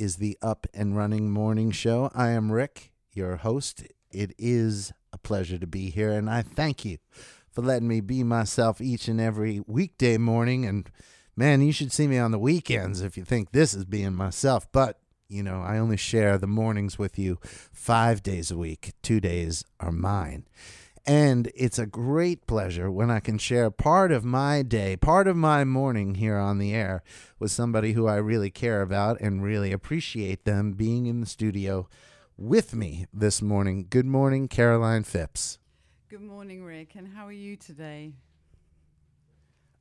is the Up and Running Morning Show. I am Rick, your host. It is a pleasure to be here, and I thank you for letting me be myself each and every weekday morning. And man, you should see me on the weekends if you think this is being myself. But, you know, I only share the mornings with you five days a week, two days are mine. And it's a great pleasure when I can share part of my day, part of my morning here on the air with somebody who I really care about and really appreciate them being in the studio with me this morning. Good morning, Caroline Phipps. Good morning, Rick. And how are you today?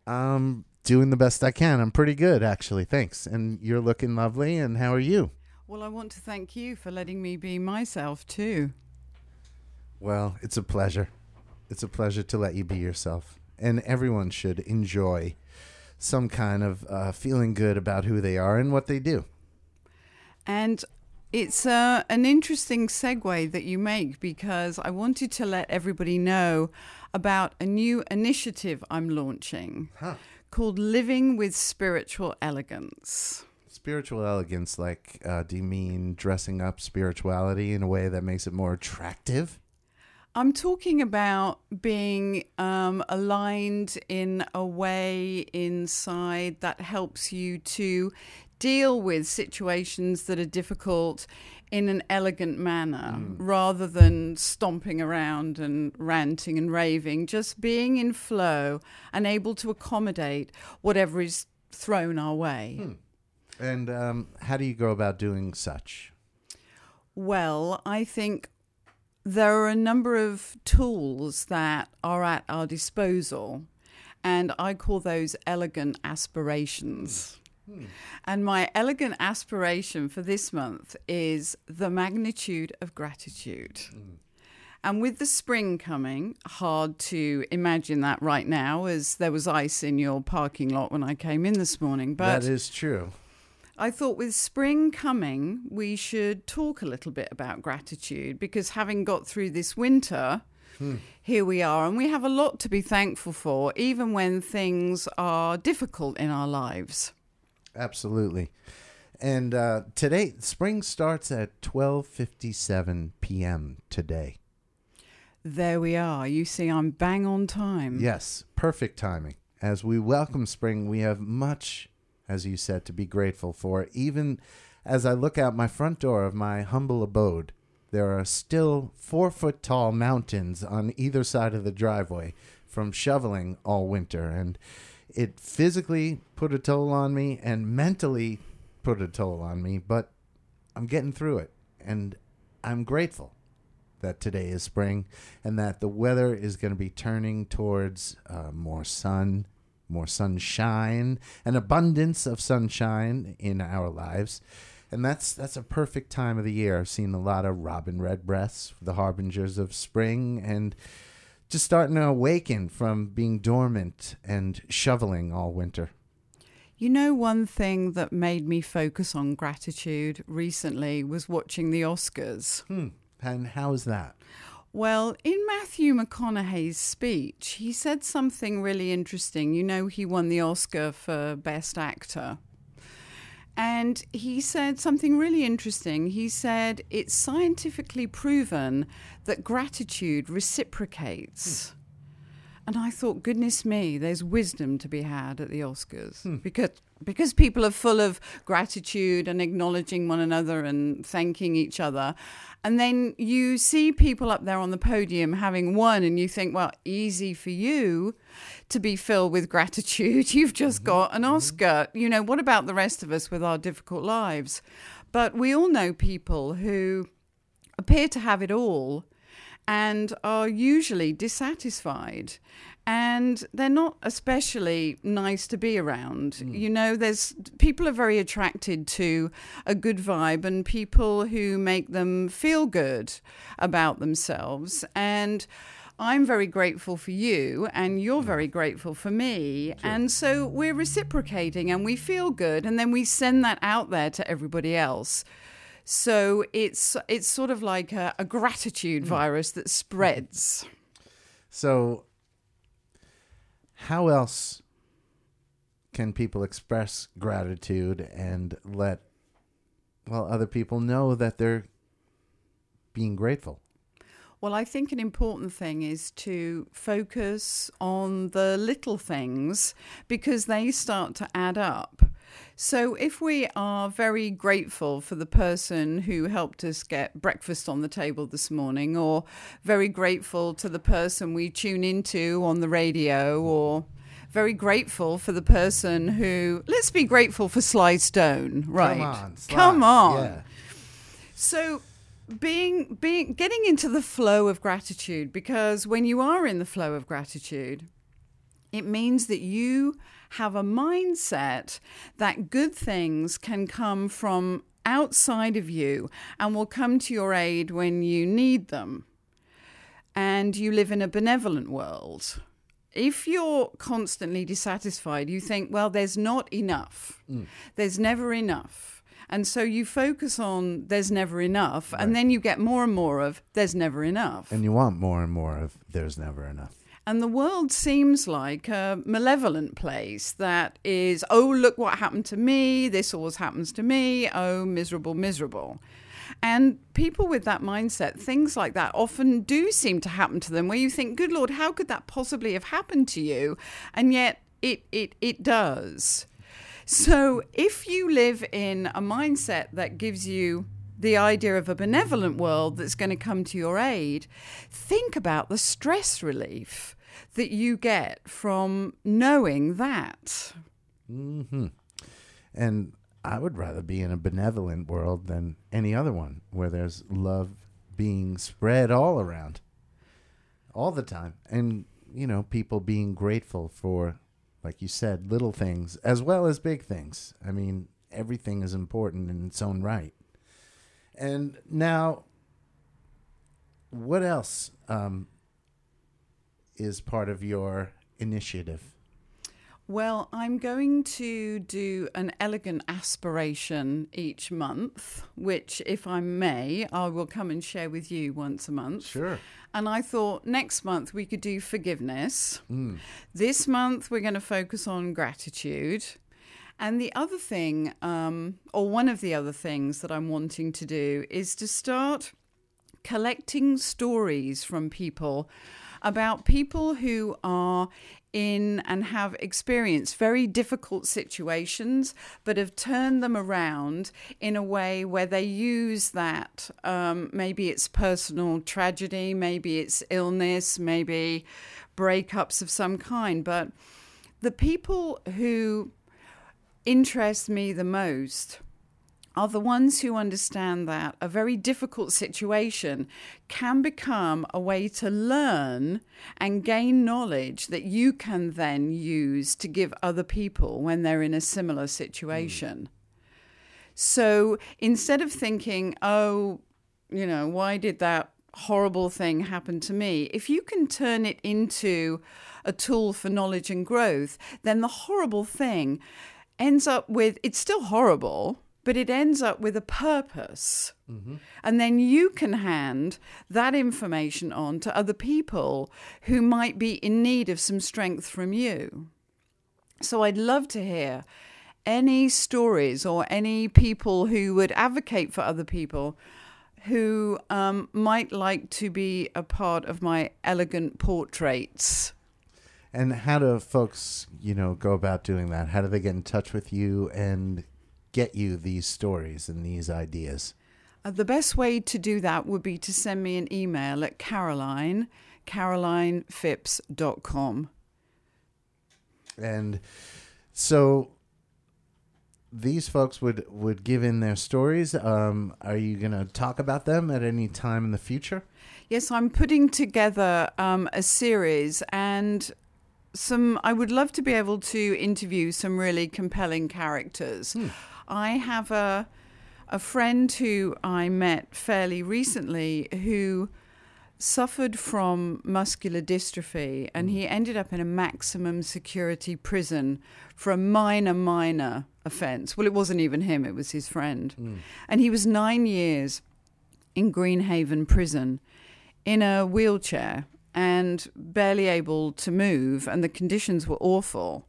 I'm doing the best I can. I'm pretty good, actually. Thanks. And you're looking lovely. And how are you? Well, I want to thank you for letting me be myself, too. Well, it's a pleasure. It's a pleasure to let you be yourself. And everyone should enjoy some kind of uh, feeling good about who they are and what they do. And it's uh, an interesting segue that you make because I wanted to let everybody know about a new initiative I'm launching Huh. called Living with Spiritual Elegance. Spiritual elegance, like, uh, do you mean dressing up spirituality in a way that makes it more attractive? I'm talking about being um, aligned in a way inside that helps you to deal with situations that are difficult in an elegant manner rather than stomping around and ranting and raving, just being in flow and able to accommodate whatever is thrown our way. And um, how do you go about doing such? Well, I think there are a number of tools that are at our disposal, and I call those elegant aspirations. Hmm. And my elegant aspiration for this month is the magnitude of gratitude. Hmm. And with the spring coming, hard to imagine that right now, as there was ice in your parking lot when I came in this morning. But that is true. I thought with spring coming, we should talk a little bit about gratitude because having got through this winter, here we are, and we have a lot to be thankful for, even when things are difficult in our lives. Absolutely. And uh, today, spring starts at 12:57 p.m. today. There we are. You see, I'm bang on time. Yes, perfect timing. As we welcome spring, we have much, as you said, to be grateful for. Even as I look out my front door of my humble abode, there are still four foot tall mountains on either side of the driveway from shoveling all winter. And it physically put a toll on me and mentally put a toll on me, but I'm getting through it. And I'm grateful that today is spring and that the weather is going to be turning towards uh, more sun, more sunshine, an abundance of sunshine in our lives. And that's that's a perfect time of the year. I've seen a lot of robin redbreasts, the harbingers of spring, and just starting to awaken from being dormant and shoveling all winter. You know, one thing that made me focus on gratitude recently was watching the Oscars. Hmm. And how is that? Well, in Matthew McConaughey's speech, he said something really interesting. You know, he won the Oscar for Best Actor. And he said something really interesting. He said it's scientifically proven that gratitude reciprocates. And I thought, goodness me, there's wisdom to be had at the Oscars hmm. because because people are full of gratitude and acknowledging one another and thanking each other. And then you see people up there on the podium having won, and you think, well, easy for you to be filled with gratitude. You've just mm-hmm. got an mm-hmm. Oscar. You know, what about the rest of us with our difficult lives? But we all know people who appear to have it all and are usually dissatisfied. And they're not especially nice to be around. Hmm. You know there's people are very attracted to a good vibe and people who make them feel good about themselves. And I'm very grateful for you, and you're hmm. very grateful for me. And so we're reciprocating and we feel good, and then we send that out there to everybody else. So it's it's sort of like a, a gratitude hmm. virus that spreads. So, how else can people express gratitude and let well, other people know that they're being grateful. Well, I think an important thing is to focus on the little things because they start to add up. So, if we are very grateful for the person who helped us get breakfast on the table this morning, or very grateful to the person we tune into on the radio, or very grateful for the person who, let's be grateful for Sly Stone, right? Come on. Sly. Come on. Yeah. So being being getting into the flow of gratitude because when you are in the flow of gratitude it means that you have a mindset that good things can come from outside of you and will come to your aid when you need them. And you live in a benevolent world. If you're constantly dissatisfied you think well there's not enough. Mm. There's never enough. And so you focus on there's never enough, and then you get more and more of there's never enough. And you want more and more of there's never enough. And the world seems like a malevolent place that is, oh, look what happened to me. This always happens to me. Oh, miserable, miserable. And people with that mindset, things like that often do seem to happen to them where you think, good Lord, how could that possibly have happened to you? And yet it, it, it does. So if you live in a mindset that gives you the idea of a benevolent world that's going to come to your aid, think about the stress relief that you get from knowing that. hmm And I would rather be in a benevolent world than any other one where there's love being spread all around all the time. And, you know, people being grateful for, like you said, little things as well as big things. I mean, everything is important in its own right. And now, what else um, is part of your initiative? Well, I'm going to do an elegant aspiration each month, which, if I may, I will come and share with you once a month. Sure. And I thought next month we could do forgiveness. Mm. This month we're going to focus on gratitude. And the other thing, um, or one of the other things that I'm wanting to do, is to start collecting stories from people about people who are in and have experienced very difficult situations, but have turned them around in a way where they use that. Um, maybe it's personal tragedy, maybe it's illness, maybe breakups of some kind. But the people who interest me the most are the ones who understand that a very difficult situation can become a way to learn and gain knowledge that you can then use to give other people when they're in a similar hmm. situation. So instead of thinking, oh, you know, why did that horrible thing happen to me? If you can turn it into a tool for knowledge and growth, then the horrible thing ends up with it's still horrible but it ends up with a purpose. Mm-hmm. And then you can hand that information on to other people who might be in need of some strength from you. So I'd love to hear any stories or any people who would advocate for other people who um, might like to be a part of my elegant portraits. And how do folks, you know, go about doing that? How do they get in touch with you and get you these stories and these ideas? Uh, the best way to do that would be to send me an email at Caroline, carolinephipps.com. And so these folks would, would give in their stories. Um, are you going to talk about them at any time in the future? Yes, I'm putting together um, a series and some. I would love to be able to interview some really compelling characters. Hmm. I have a a friend who I met fairly recently who suffered from muscular dystrophy and he ended up in a maximum security prison for a minor minor offense. Well, it wasn't even him, it was his friend. Mm. And he was 9 years in Greenhaven prison in a wheelchair and barely able to move and the conditions were awful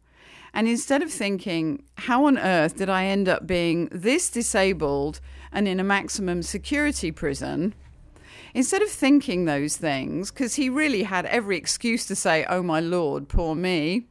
And instead of thinking, how on earth did I end up being this disabled and in a maximum security prison? Instead of thinking those things, because he really had every excuse to say, oh my lord, poor me.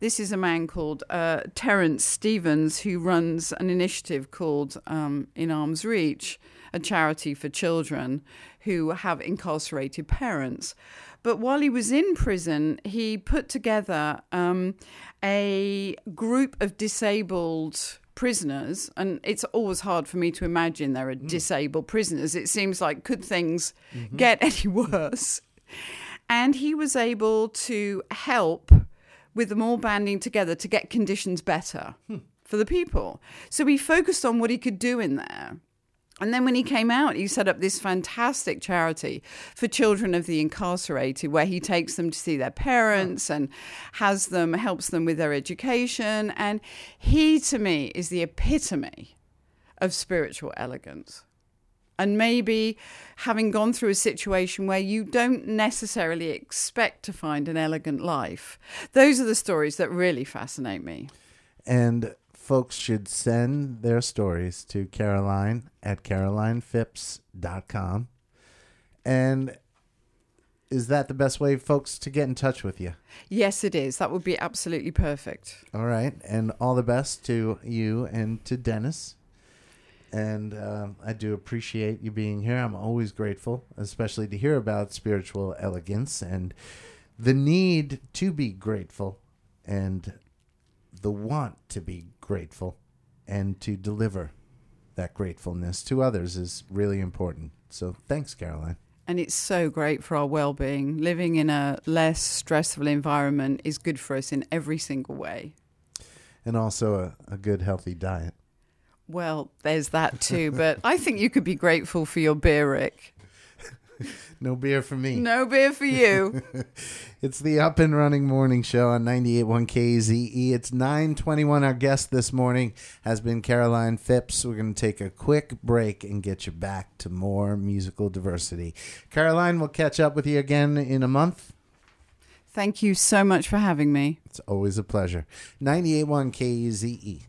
This is a man called uh, Terence Stevens who runs an initiative called um, In Arm's Reach, a charity for children who have incarcerated parents. But while he was in prison, he put together um, a group of disabled prisoners, and it's always hard for me to imagine there are mm. disabled prisoners. It seems like could things mm-hmm. get any worse? And he was able to help with them all banding together to get conditions better hmm. for the people. So he focused on what he could do in there. And then when he came out, he set up this fantastic charity for children of the incarcerated, where he takes them to see their parents and has them, helps them with their education. And he, to me, is the epitome of spiritual elegance. And maybe having gone through a situation where you don't necessarily expect to find an elegant life, those are the stories that really fascinate me. And folks should send their stories to Caroline at carolinephipps.com. And is that the best way, folks, to get in touch with you? Yes, it is. That would be absolutely perfect. All right. And all the best to you and to Dennis. And uh, I do appreciate you being here. I'm always grateful, especially to hear about spiritual elegance and the need to be grateful and the want to be grateful and to deliver that gratefulness to others is really important. So thanks, Caroline. And it's so great for our well being. Living in a less stressful environment is good for us in every single way. And also a, a good, healthy diet. Well, there's that too. but I think you could be grateful for your beer, Rick. no beer for me. No beer for you. it's the Up and Running Morning Show on 98.1 KZE. It's 9:21. Our guest this morning has been Caroline Phipps. We're going to take a quick break and get you back to more musical diversity. Caroline, we'll catch up with you again in a month. Thank you so much for having me. It's always a pleasure. 98.1 KZE.